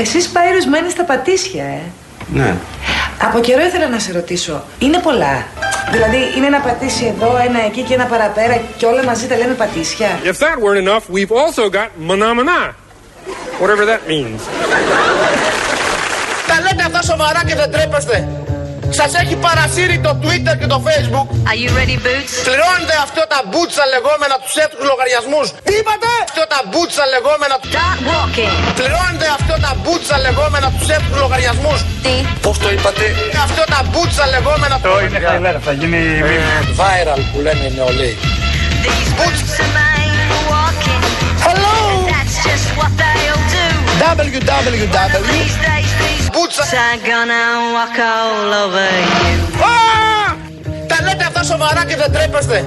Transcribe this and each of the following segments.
Εσείς Πάιρος μένεις στα Πατήσια, ε. Ναι. Από καιρό ήθελα να σε ρωτήσω. Είναι πολλά. Δηλαδή είναι ένα πατήσι εδώ, ένα εκεί και ένα παραπέρα και όλα μαζί τα λέμε πατήσια. If that weren't enough, we've also got manamana. Whatever that means. Τα λέτε αυτά σοβαρά και δεν τρέπεστε. Σας έχει παρασύρει το Twitter και το Facebook. Are you ready, Boots? Πληρώνετε αυτό τα μπούτσα λεγόμενα τους εύκολους λογαριασμούς. Τι είπατε; Αυτό τα μπούτσα λεγόμενα... Start walking. Πληρώνετε αυτό τα μπούτσα λεγόμενα τους εύκολους λογαριασμούς. Τι; Πώς το είπατε; Αυτό τα μπούτσα λεγόμενα... Το είναι χαϊλέρα, θα γίνει... Viral που λένε οι νεολαίοι. These boots are made for walking. Hello! That's just what they'll do. Www. These days, these Μπούτσα... boots are gonna walk all over you. Α! Τα λέτε αυτά σοβαρά και δεν τρέπεστε.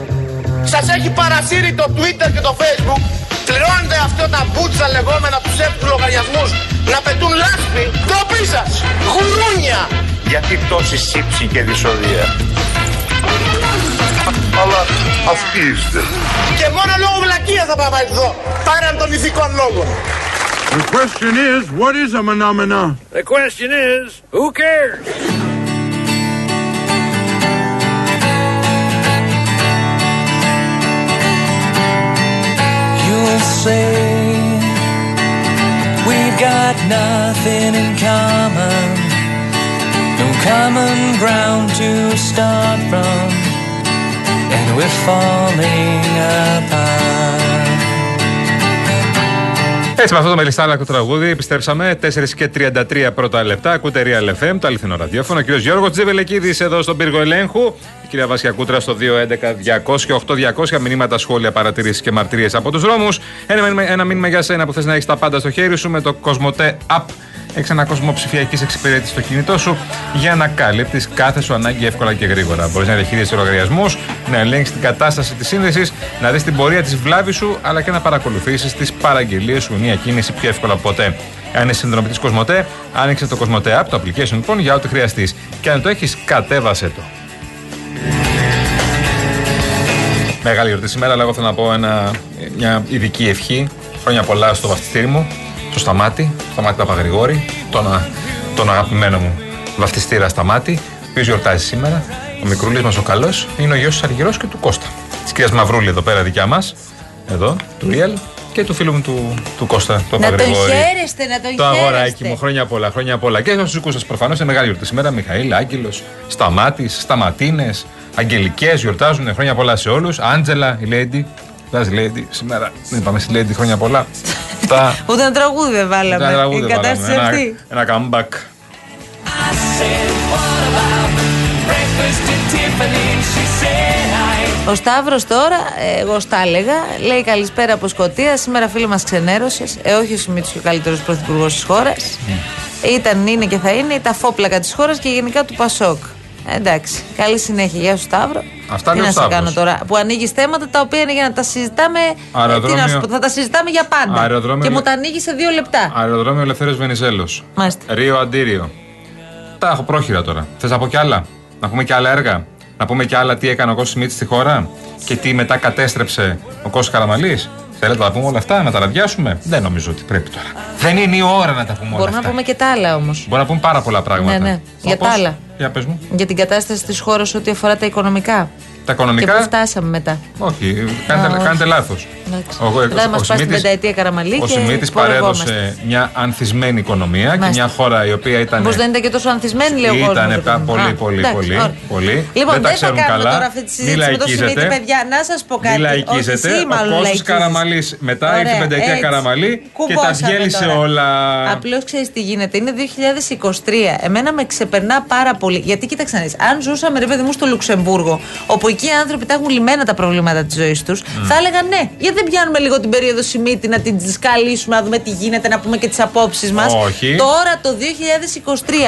Σας έχει παρασύρει το Twitter και το Facebook. Πληρώνετε αυτό τα μπούτσα λεγόμενα τους εύκολους λογαριασμούς να πετούν λάσπη. Ντροπή σας! Γουρούνια! Γιατί τόση σύψη και δυσοδεία. Αλλά αυτοί είστε. Και μόνο λόγω βλακεία θα πάμε εδώ. Πέραν των ηθικών λόγων. The question is, what is a phenomena? The question is, who cares? You'll say we've got nothing in common, no common ground to start from, and we're falling apart. Έτσι, με αυτό το μελιστάλακο τραγούδι επιστρέψαμε. 4 και 33 πρώτα λεπτά. Ακούτε Real FM, το αληθινό ραδιόφωνο. Ο κ. Γιώργος Τζιβελεκίδης εδώ στον πύργο ελέγχου. Η κυρία Βάσια Κούτρα στο 211-200-8200. Μηνύματα, σχόλια, παρατηρήσεις και μαρτυρίες από τους δρόμου. Ένα, μήνυμα- ένα μήνυμα για σένα που θες να έχεις τα πάντα στο χέρι σου με το Κοσμοτέ App. Έχεις ένα κόσμο ψηφιακή εξυπηρέτησης στο κινητό σου για να καλύπτεις κάθε σου ανάγκη εύκολα και γρήγορα. Μπορείς να διαχειρίσει λογαριασμούς, να ελέγξεις την κατάσταση της σύνδεσης, να δεις την πορεία της βλάβης σου, αλλά και να παρακολουθήσεις τις παραγγελίες σου μία κίνηση πιο εύκολα από ποτέ. Αν είσαι συνδρομητής Κοσμοτέ, άνοιξε το Κοσμοτέ App, το application λοιπόν, για ό,τι χρειαστείς. Και αν το έχεις, κατέβασε το. Μεγάλη γιορτή σήμερα, αλλά εγώ θέλω να πω ένα, μια ειδική ευχή. Χρόνια πολλά στο βαφτιστήρι μου, στο Σταμάτη, στο Σταμάτη Παπαγρηγόρη, τον, α- τον αγαπημένο μου βαφτιστήρα Σταμάτη, ο οποίος γιορτάζει σήμερα. Ο μικρούλης μας ο καλός είναι ο γιος της Αργυρός και του Κώστα. Της κυρίας Μαυρούλη εδώ πέρα δικιά μας, εδώ, του Ριέλ και του φίλου μου του, του Κώστα, του Να τον Παπαγρηγόρη. χαίρεστε, να τον Το αγοράκι χαίρεστε. μου, χρόνια πολλά, χρόνια πολλά. Και στου δικού σα προφανώς είναι μεγάλη γιορτή σήμερα. Μιχαήλ, Άγγελος, Σταμάτης, Σταματίνες, Αγγελικές γιορτάζουν χρόνια πολλά σε όλους. Άντζελα, η Lady. Λάζει Lady σήμερα. Δεν είπαμε στη Lady χρόνια πολλά. Αυτά. Ούτε ένα τραγούδι δεν βάλαμε. Ένα τραγούδι Η βάλαμε. κατάσταση Ένα- αυτή. Ένα comeback. Ο Σταύρος τώρα, ε, εγώ στα έλεγα, λέει καλησπέρα από Σκωτία. Σήμερα φίλε μας ξενέρωσες. Ε, όχι ο Σιμίτη και ο καλύτερος πρωθυπουργός της χώρας. Ήταν, είναι και θα είναι τα φόπλακα της χώρας και γενικά του Πασόκ. Ε, εντάξει. Καλή συνέχεια. Γεια σου, Σταύρο. Αυτά Τι λέει ο να σε Σταύρος. κάνω τώρα. Που ανοίγεις θέματα τα οποία είναι για να τα συζητάμε. ε, Τι να Αεροδρόμιο- σου πω, θα τα συζητάμε για πάντα. Αεροδρόμιο- Και μου τα ανοίγεις σε δύο λεπτά. Αεροδρόμιο Ελευθέρω Βενιζέλος. Μάλιστα. Ρίο Αντίριο. Τα έχω πρόχειρα τώρα. Θες να πω κι άλλα; Να πούμε κι άλλα έργα; Να πούμε κι άλλα τι έκανε ο Κώστας Σιμίτης στη χώρα και τι μετά κατέστρεψε ο Κώστας Καραμαλής. Θέλετε να τα πούμε όλα αυτά, να τα ραδιάσουμε; Δεν νομίζω ότι πρέπει τώρα. Δεν είναι η ώρα να τα πούμε όλα Μπορούμε να αυτά. πούμε και τα άλλα όμως. Μπορούμε να πούμε πάρα πολλά πράγματα. Ναι, ναι. Για Όπως- τα άλλα. Για πες μου. Για την κατάσταση της χώρας ό,τι αφορά τα οικονομικά. Τα Και οικονομικά. πού φτάσαμε μετά; Όχι, κάνετε, Α, όχι. κάνετε λάθος. Εντάξει. Ο, Μετά μας πάει στην Σιμίτης- πενταετία Καραμαλή ο και Σιμίτης υπολογόμαστε. παρέδωσε μια ανθισμένη οικονομία και Μάλιστα. μια χώρα η οποία ήταν. Μήπως δεν ήταν και τόσο ανθισμένη, λέει ο κόσμος. Ήταν πα- πολύ, πολύ, πολύ, πολύ. Λοιπόν, δεν τα δεν θα ξέρουν κάνουμε καλά. τώρα αυτή τη Μη συζήτηση με το λαϊκίζετε. Σιμίτη, παιδιά. Να σας πω κάτι. Μη λαϊκίζετε. Όχι, εσύ μάλλον Ο Κώστας λαϊκίζεις. Καραμαλής μετά ήρθε Ωραία, η πενταετία έτσι. Καραμαλή και τα Κουμπώσαμε διέλυσε τώρα. όλα. Απλώς ξέρεις τι γίνεται. Είναι 2023. Εμένα με ξεπερνά πάρα πολύ. Γιατί κοίταξε να δεις, Αν ζούσαμε, ρε παιδί μου, στο Λουξεμβούργο, όπου εκεί οι άνθρωποι τα έχουν λυμμένα τα προβλήματα της ζωής τους, θα έλεγαν ναι. Γιατί δεν πιάνουμε λίγο την περίοδο Σιμίτη να την σκαλίσουμε, να δούμε τι γίνεται, να πούμε και τις απόψεις μας. Όχι. Τώρα το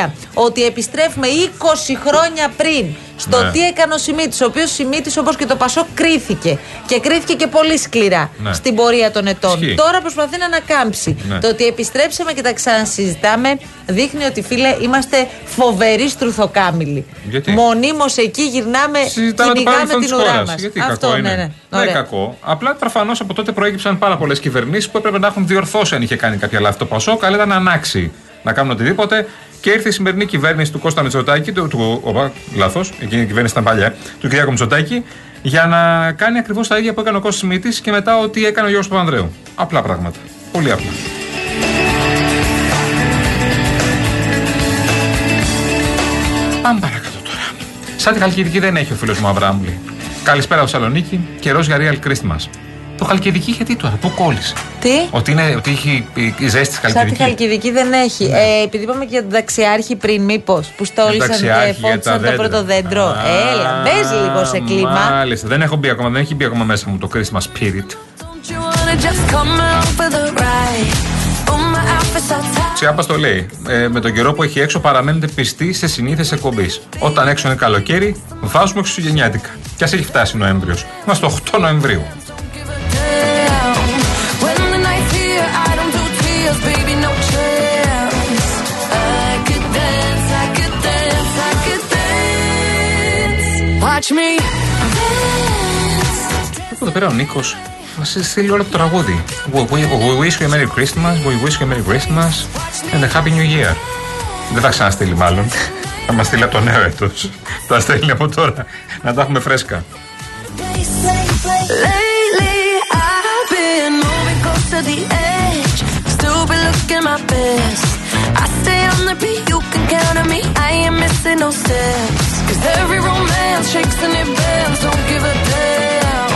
2023, ότι επιστρέφουμε 20 χρόνια πριν στο Ναι. τι έκανε ο Σιμίτης, ο οποίος Σιμίτης, όπως και το Πασό, κρίθηκε. Και κρίθηκε και πολύ σκληρά Ναι. στην πορεία των ετών. Ισχύει. Τώρα προσπαθεί να ανακάμψει. Ναι. Το ότι επιστρέψαμε και τα ξανασυζητάμε δείχνει ότι φίλε είμαστε φοβεροί στρουθοκάμιλοι. Γιατί; Μονίμως εκεί γυρνάμε, Συζητάμε το κυνηγάμε παρελθόν την της ουρά χώρας. μας. Γιατί Αυτό κακό ναι, είναι. ναι. Δεν είναι Ωραία. κακό. Απλά προφανώς από τότε προέκυψαν πάρα πολλές κυβερνήσεις που έπρεπε να έχουν διορθώσει αν είχε κάνει κάποια λάθη το Πασόκ, αλλά ήταν να ανάξει να κάνουν οτιδήποτε. Και ήρθε η σημερινή κυβέρνηση του Κώστα Μητσοτάκη, του, του οπα, λάθος, εκείνη η κυβέρνηση ήταν παλιά, του Κυριάκου Μητσοτάκη, για να κάνει ακριβώς τα ίδια που έκανε ο Κώστας Μητσοτάκη και μετά ό,τι έκανε ο Γιώργος Παπανδρέου. Απλά πράγματα. Πολύ απλά. Πάμε παρακάτω τώρα. Σαν τη Χαλκιδική δεν έχει ο φίλος μου Αβράμπλη. Καλησπέρα από Θεσσαλονίκη, καιρός για Real Christmas. Το Χαλκιδική γιατί τώρα, πού κόλλησε; Τι; Ότι, είναι, ότι έχει η ζέστη της Σαν τη Χαλκιδική. Χαλκιδική δεν έχει. Ε, επειδή είπαμε και για τον ταξιάρχη πριν, μήπως που στόλισαν Ταξιάρχη και για φώτισαν το δέντρα. πρώτο δέντρο. Α, Έλα, μπες λίγο σε κλίμα. Μάλιστα, δεν έχω μπει ακόμα, δεν έχει μπει ακόμα μέσα μου το Christmas spirit. Τσιάπα το λέει. Ε, με τον καιρό που έχει έξω παραμένετε πιστοί σε συνήθειες εκπομπής. Όταν έξω είναι καλοκαίρι, βάζουμε Χριστουγεννιάτικα. Κι ας έχει φτάσει Νοέμβριος. Είμαστε 8 Νοεμβρίου. Εδώ πέρα ο Νίκος; Μα στείλει όλο το τραγούδι. We, we, wish you a Merry Christmas, we wish you a Merry Christmas and a Happy New Year. Δεν θα ξαναστείλει μάλλον. θα μας στείλει από το νέο έτος. θα στείλει από τώρα. Να τα έχουμε φρέσκα. Lately, count on me. I ain't missing no steps. Cause every romance shakes and it bends. Don't give a damn.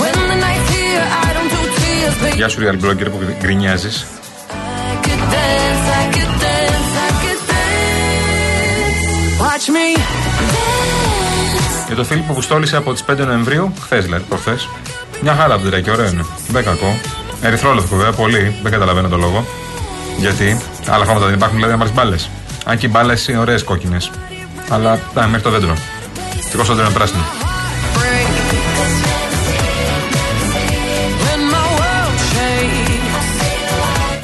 When the night's here, I don't do tears, baby. Γεια σου, Real Blogger που γκρινιάζει. I could dance, I could dance, I could dance. Watch me dance. Για το Φίλιππο που στόλισε από τις 5 Νοεμβρίου, χθες δηλαδή, προχθές. Μια χαρά από την ωραίο είναι. Δεν κακό. Ερυθρόλευκο βέβαια, πολύ. Δεν καταλαβαίνω το λόγο. Γιατί άλλα χρώματα δεν υπάρχουν, δηλαδή, άμα μπάλες. Αν και οι μπάλε είναι ωραίες κόκκινες. Αλλά α, μέχρι το δέντρο. Τι το δέντρο είναι πράσινο.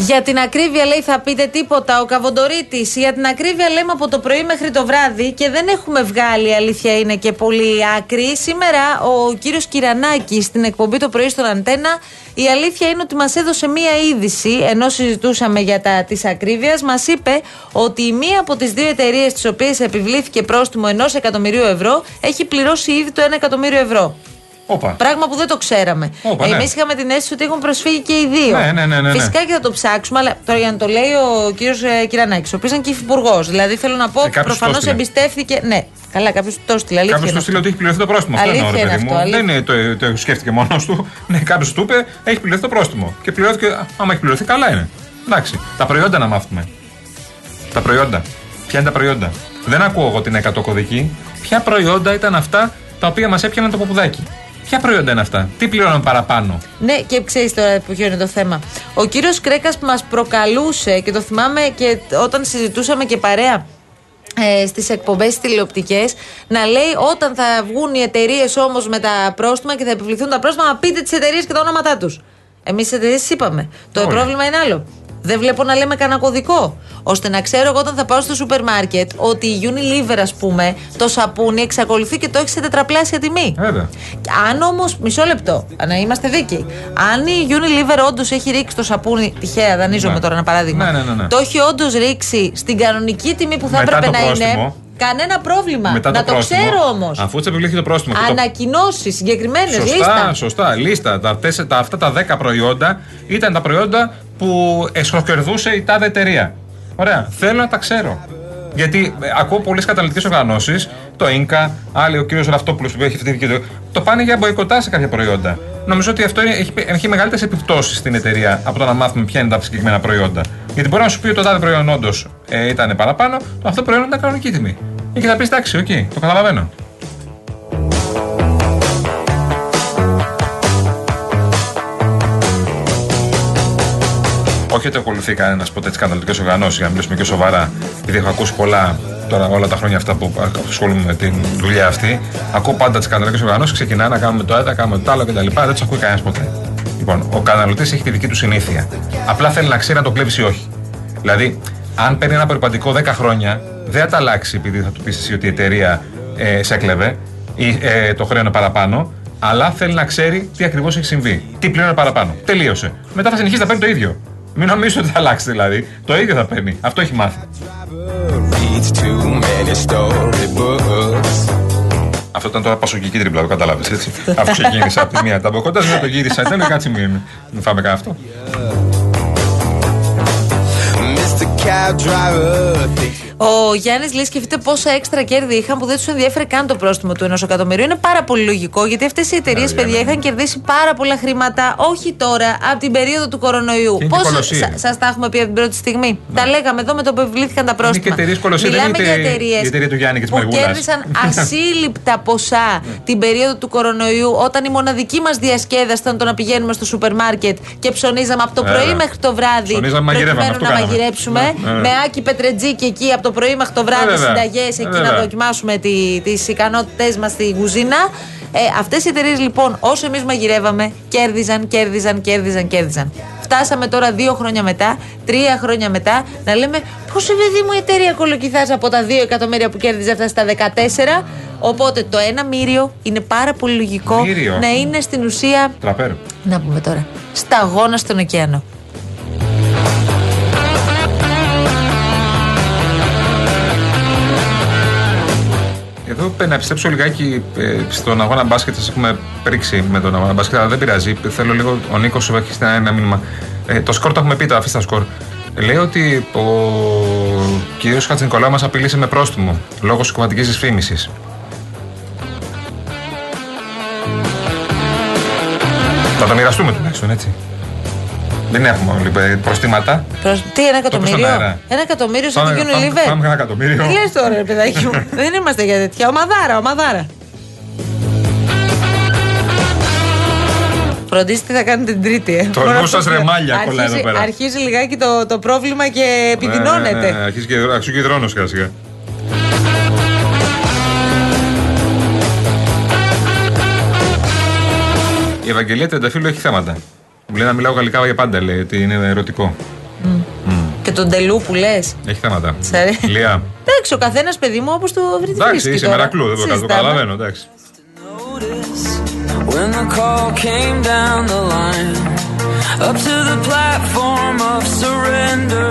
Για την ακρίβεια λέει θα πείτε τίποτα. Ο Καβοντορίτης Για την ακρίβεια λέμε από το πρωί μέχρι το βράδυ Και δεν έχουμε βγάλει η αλήθεια είναι και πολύ άκρη. Σήμερα ο κύριος Κυρανάκης στην εκπομπή το πρωί στον Αντένα Η αλήθεια είναι ότι μας έδωσε μία είδηση Ενώ συζητούσαμε για τα της ακρίβειας. Μας είπε ότι η μία από τις δύο εταιρείες τις οποίες επιβλήθηκε πρόστιμο ενός εκατομμυρίου ευρώ Έχει πληρώσει ήδη το ένα εκατομμύριο ευρώ Όπα. Πράγμα που δεν το ξέραμε. Όπα, ναι. Εμεί είχαμε την αίσθηση ότι έχουν προσφύγει και οι δύο. Ναι, ναι, ναι, ναι, ναι. Φυσικά και θα το ψάξουμε, αλλά τώρα για να το λέει ο κύριος Κυρανάκης, ο οποίος ήταν και υφυπουργός. Δηλαδή θέλω να πω, Ε, κάποιος το προφανώς έστειλε. εμπιστεύθηκε. Ναι, καλά, κάποιος το έστειλε. Αλήθεια Κάποιος είναι του στείλει ότι έχει πληρωθεί το πρόστιμο. Αυτό Αλήθεια εννοώ, ρε είναι παιδί αυτό, μου. αλήθεια. Δεν είναι το, το σκέφτηκε μόνος του. Ναι, κάποιος του είπε, έχει πληρωθεί το πρόστιμο. Και πληρώθηκε, α, άμα έχει πληρωθεί, καλά είναι. Εντάξει. Τα προϊόντα να μάθουμε. Τα προϊόντα. Ποια είναι τα προϊόντα. Δεν ακούω εγώ την 100 κωδική. Ποια προϊόντα ήταν αυτά τα οποία μας έπιαναν το ποπουδάκι. Ποια προϊόντα είναι αυτά; Τι πληρώναμε παραπάνω; Ναι, και ξέρεις τώρα ποιο είναι το θέμα. Ο κύριος Κρέκας μας προκαλούσε και το θυμάμαι και όταν συζητούσαμε και παρέα ε, στις εκπομπές τηλεοπτικές να λέει όταν θα βγουν οι εταιρείες όμως με τα πρόστιμα και θα επιβληθούν τα πρόστιμα, να πείτε τις εταιρείες και τα ονόματά τους. Εμείς τις εταιρείες είπαμε. Το Όχι. πρόβλημα είναι άλλο. Δεν βλέπω να λέμε κανένα κωδικό. Ώστε να ξέρω εγώ όταν θα πάω στο σούπερ μάρκετ ότι η Unilever, ας πούμε, το σαπούνι εξακολουθεί και το έχει σε τετραπλάσια τιμή. Βέβαια. Αν όμως, μισό λεπτό, να είμαστε δίκαιοι. Αν η Unilever όντως έχει ρίξει το σαπούνι, τυχαία, δανείζομαι Ναι. τώρα ένα παράδειγμα. Ναι, ναι, ναι, ναι. Το έχει όντως ρίξει στην κανονική τιμή που θα Μετά έπρεπε το να είναι. πρόστιμο. Κανένα πρόβλημα. Μετά να το, το, πρόστιμο, ξέρω όμως. Αφού τη επιβλήθηκε το πρόστιμο. και το- Ανακοινώσει συγκεκριμένες, Σωστά, λίστα. σωστά. Λίστα. Τα, τέσσε- τα, αυτά τα 10 προϊόντα ήταν τα προϊόντα που εσχροκερδούσε η τάδε εταιρεία. Ωραία. Θέλω να τα ξέρω. Γιατί ε, ακούω πολλές καταλητικές οργανώσεις, το ΙΝΚΑ, άλλοι ο κύριος Ραφτόπουλο που έχει αυτή και το, το πάνε για μποϊκοτά σε κάποια προϊόντα. Νομίζω ότι αυτό είναι- έχει, έχει μεγαλύτερες επιπτώσεις στην εταιρεία από το να μάθουμε ποια είναι τα συγκεκριμένα προϊόντα. Γιατί μπορεί να σου πει ότι το τάδε προϊόν όντως ε, ήταν παραπάνω, το αυτό προϊόν ήταν κανονική τιμή. Και θα πεις εντάξει, οκ, το καταλαβαίνω. Όχι ότι ακολουθεί κανένας ποτέ τις καταναλωτικές οργανώσεις, για να μιλήσουμε και σοβαρά, επειδή έχω ακούσει πολλά τώρα όλα τα χρόνια αυτά που ασχολούμαι με τη δουλειά αυτή. Ακούω πάντα τις καταναλωτικές οργανώσεις, ξεκινάνε να κάνουμε το ένα, κάνουμε το άλλο κτλ. Δεν τους ακούει κανένας ποτέ. Λοιπόν, ο καταναλωτής έχει τη δική του συνήθεια. Απλά θέλει να ξέρει αν το κλέβεις ή όχι. Δηλαδή, αν παίρνει ένα περιπαντικό 10 χρόνια, δεν θα τα αλλάξει επειδή θα του πεις εσύ ότι η εταιρεία ε, σε έκλεβε ή ε, το χρέο είναι παραπάνω, αλλά θέλει να ξέρει τι ακριβώς έχει συμβεί. Τι πλέον είναι παραπάνω. Τελείωσε. Μετά θα συνεχίσει να παίρνει το ίδιο. Μην νομίζετε ότι θα αλλάξει δηλαδή. Το ίδιο θα παίρνει. Αυτό έχει μάθει. Reads too many storybooks. Αυτό ήταν τώρα πασοκική τριμπλά, το κατάλαβε έτσι. Αφού ξεκίνησα από τη μία ταμποκόντα, μετά το γύρισα. Ήταν κάτσε μην, μην φάμε κανένα αυτό. Mr. Cab Driver thinks Ο Γιάννης λέει: Σκεφτείτε πόσα έξτρα κέρδη είχαν που δεν τους ενδιαφέρει καν το πρόστιμο του ενός εκατομμυρίου. Είναι πάρα πολύ λογικό γιατί αυτές οι εταιρείες, Ναι, παιδιά, ναι, ναι. είχαν κερδίσει πάρα πολλά χρήματα, όχι τώρα, από την περίοδο του κορονοϊού. Και είναι και κολοσσοί. σα τα έχουμε πει από την πρώτη στιγμή; Τα λέγαμε εδώ με το που επιβλήθηκαν τα πρόστιμα. και εταιρείες κολοσσοί, δεν Μιλάμε είναι για η- εταιρείες η εταιρεία του Γιάννη και της που Μεργούλας. κέρδισαν ασύλληπτα ποσά την περίοδο του κορονοϊού, όταν η μοναδική μας διασκέδαση ήταν το να πηγαίνουμε στο σούπερ μάρκετ και ψωνίζαμε από το Βέβαια. πρωί μέχρι το βράδυ. Ψωνίζαμε, μαγειρεύαμε, προκειμένου αυτό να κάναμε. μαγειρέψουμε. Ναι, ναι. Με Άκη Πετρετζίκη εκεί από το πρωί μέχρι το βράδυ Ε, βέβαια. συνταγές Ε, εκεί βέβαια. να δοκιμάσουμε τι τις ικανότητές μας στη κουζίνα. Ε, Αυτές οι εταιρείες λοιπόν, όσο εμείς μαγειρεύαμε, κέρδιζαν, κέρδιζαν, κέρδιζαν, κέρδιζαν. Φτάσαμε τώρα δύο χρόνια μετά, τρία χρόνια μετά, να λέμε πώ η παιδί μου η εταιρεία κολοκυθάζει από τα 2 εκατομμύρια που κέρδιζε αυτά στα 14. Οπότε το ένα μύριο είναι πάρα πολύ λογικό Μύριο. να είναι στην ουσία. Τραπέρ. Να πούμε τώρα. Σταγόνα στον ωκεανό. Εδώ ε, να επιστρέψω λιγάκι ε, στον αγώνα μπάσκετ. Σα έχουμε πρίξει με τον αγώνα μπάσκετ, αλλά δεν πειράζει. Θέλω λίγο. Ο Νίκος έχει στείλει ένα μήνυμα. Ε, το σκορ το έχουμε πει, το αφήστε τα σκορ. Ε, λέει ότι ο κ. Χατζηνικολάου μας απειλήσε με πρόστιμο λόγω κομματική δυσφήμιση. Θα τα μοιραστούμε τουλάχιστον έτσι. Δεν έχουμε λοιπόν, προστήματα. Προς... Τι, ένα εκατομμύριο. στον αέρα. Ένα εκατομμύριο σαν Πάμε- την πάμε- Unilever. πάμε ένα εκατομμύριο. Τι λες τώρα, ρε παιδάκι μου; Δεν είμαστε για τέτοια. Ομαδάρα, ομαδάρα. Φροντίστε τι θα κάνετε την Τρίτη. Ε. Το Μόνο νου αυτό σας που- ρεμάλια κολλάει εδώ αρχίζει- πέρα. Αρχίζει λιγάκι το, το πρόβλημα και επιδεινώνεται. Ναι, ναι, ναι, αρχίζει και, αρχίζει και δρόνος σιγά σιγά. Η Ευαγγελία Τρενταφύλλου έχει θέματα. Μου λέει να μιλάω γαλλικά για πάντα, λέει ότι είναι ερωτικό. Και τον τελού που λες. Έχει θέματα. Σ' αρέσει. Λία. Εντάξει, ο καθένας παιδί μου όπως το βρει. Εντάξει, είσαι μερακλού, δεν το Συζητάμε. καταλαβαίνω, εντάξει. When the call came down the line Up to the platform of surrender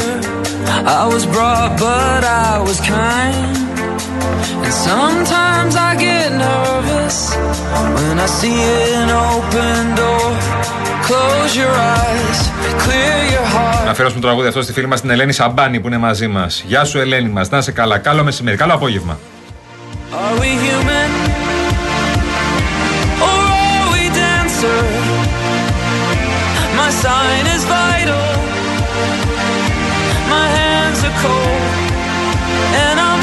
I was brought but I was kind And sometimes I get nervous When I see an open door Close your eyes, clear your heart Να αφιερώσουμε το τραγούδι αυτό στη φίλη μα την Ελένη Σαμπάνη που είναι μαζί μα. Γεια σου, Ελένη μα. Να είσαι καλά. Καλό μεσημέρι. Καλό απόγευμα. Are we human? Or are we dancer? My sign is vital. My hands are cold. And I'm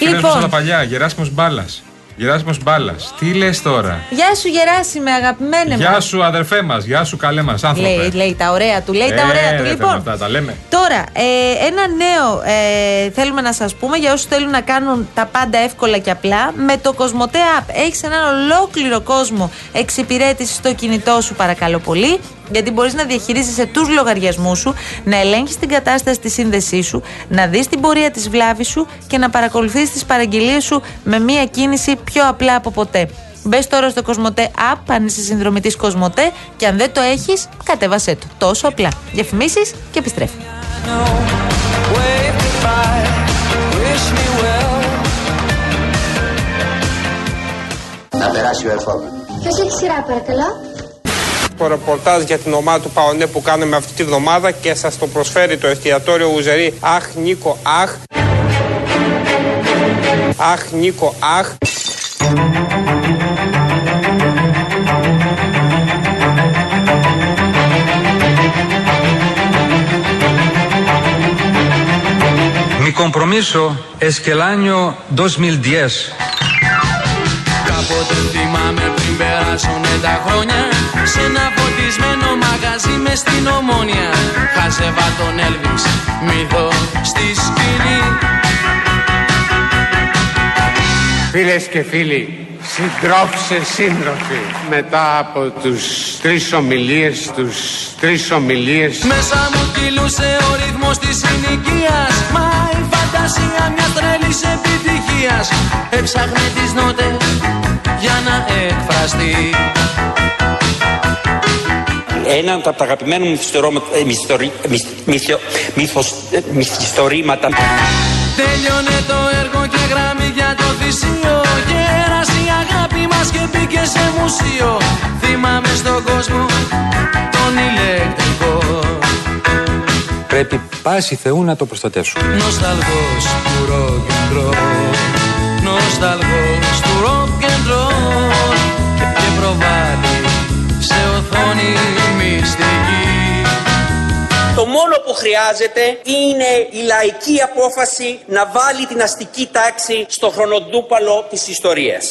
Λοιπόν. μου τα παλιά, Γεράσιμος Μπάλας. Γεράσιμος Μπάλας. Τι λες τώρα; Γεια σου, Γεράσιμε, αγαπημένε μου. Γεια σου, αδερφέ μας. Γεια σου, καλέ μας άνθρωπε. Λέει, λέει τα ωραία του, λέει τα Ε, ωραία ρε, του. θέλω Λοιπόν, Αυτά, τα λέμε. Τώρα, ε, ένα νέο ε, θέλουμε να σας πούμε για όσους θέλουν να κάνουν τα πάντα εύκολα και απλά. Με το Κοσμοτέ App έχεις έναν ολόκληρο κόσμο εξυπηρέτηση στο κινητό σου παρακαλώ πολύ. Γιατί μπορείς να διαχειρίζεσαι τους λογαριασμούς σου, να ελέγχεις την κατάσταση της σύνδεσής σου, να δεις την πορεία της βλάβης σου και να παρακολουθείς τις παραγγελίες σου με μία κίνηση πιο απλά από ποτέ. Μπες τώρα στο Κοσμοτέ App, αν είσαι συνδρομητή Κοσμοτέ και αν δεν το έχεις, κατέβασέ το. Τόσο απλά. Διαφημίσεις και επιστρέφουμε. wave goodbye? Wish me well. Να περάσει ο ερχόμενο. Ποιος έχει σειρά, παρακαλώ. Το ρεπορτάζ για την ομάδα του Παονέ που κάναμε αυτή τη βδομάδα και σας το προσφέρει το εστιατόριο Ουζερή. Αχ Νίκο Αχ. Αχ Νίκο Αχ. Mi compromiso es que el año 2010 Κάποτε θυμάμαι πριν περάσουνε τα χρόνια Σε ένα φωτισμένο μαγαζί με στην ομόνια. Χάζευα τον Έλβης, μύθο στη σκηνή. Φίλες και φίλοι, συντρόφισσες σύντροφοι, μετά από τους τρεις ομιλίες, τους τρεις ομιλίες, Μέσα μου κυλούσε ο ρυθμός της συνοικίας. Μα η φαντασία μιας τρέλης επιτυχίας. Έψαχνε τις νότες για να εκφραστεί. Ένα από τα αγαπημένα μου μυθιστορώ- ε, μυθιστορι- μυθ- μυθιο- μύθος- ε, μυθιστορήματα. Τέλειωνε το έργο και γράμμι για το θυσίο. Γέρασε η αγάπη μας και μπήκε σε μουσείο. Θυμάμαι στον κόσμο τον ηλεκτρικό. Πρέπει πάση Θεού να το προστατεύσουμε. Νοσταλγός του rock and roll Νοσταλγός Το μόνο που χρειάζεται είναι η λαϊκή απόφαση να βάλει την αστική τάξη στο χρονοτούπαλο της ιστορίας.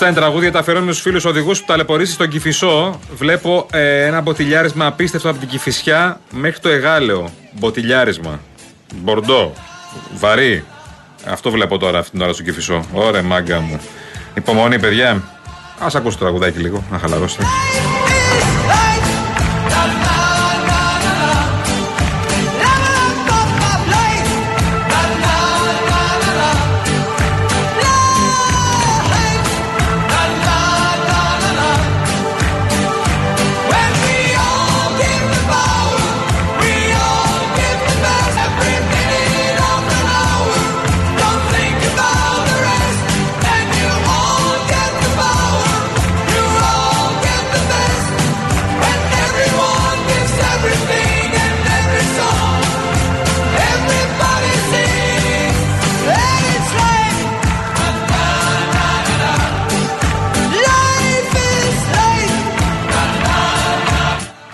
Αυτά είναι τραγούδια τα αφιερώνουμε στους φίλους οδηγούς που ταλαιπωρήσει στον Κυφισό. Βλέπω ε, ένα μποτιλιάρισμα απίστευτο από την Κυφισιά μέχρι το Εγάλεο. Μποτιλιάρισμα. Μπορντό. Βαρύ. Αυτό βλέπω τώρα αυτήν την ώρα στον Κυφισό. Ωραία, μάγκα μου. Υπομονή, παιδιά. Α ακούσω το τραγουδάκι λίγο, να χαλαρώσετε.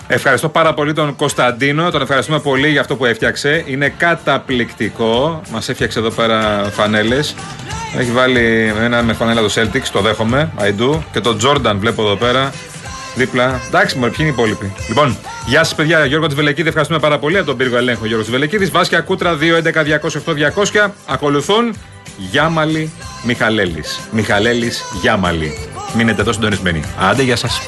Ευχαριστώ πάρα πολύ τον Κωνσταντίνο. Τον ευχαριστούμε πολύ για αυτό που έφτιαξε. Είναι καταπληκτικό. Μας έφτιαξε εδώ πέρα φανέλες. Έχει βάλει ένα με φανέλα του Celtics, το δέχομαι. I do. Και τον Jordan βλέπω εδώ πέρα. Δίπλα. Εντάξει, μωρέ, ποιοι είναι οι υπόλοιποι. Λοιπόν, γεια σας, παιδιά. Γιώργο Τσβελεκίδη, ευχαριστούμε πάρα πολύ από τον πύργο ελέγχου. Γιώργος Τσβελεκίδη, Βάσκια Κούτρα 2.11.208.200. Ακολουθούν Γιάμαλη Μιχαλέλης. Μιχαλέλης Γιάμαλη. Μείνετε εδώ συντονισμένοι. Άντε, γεια σας.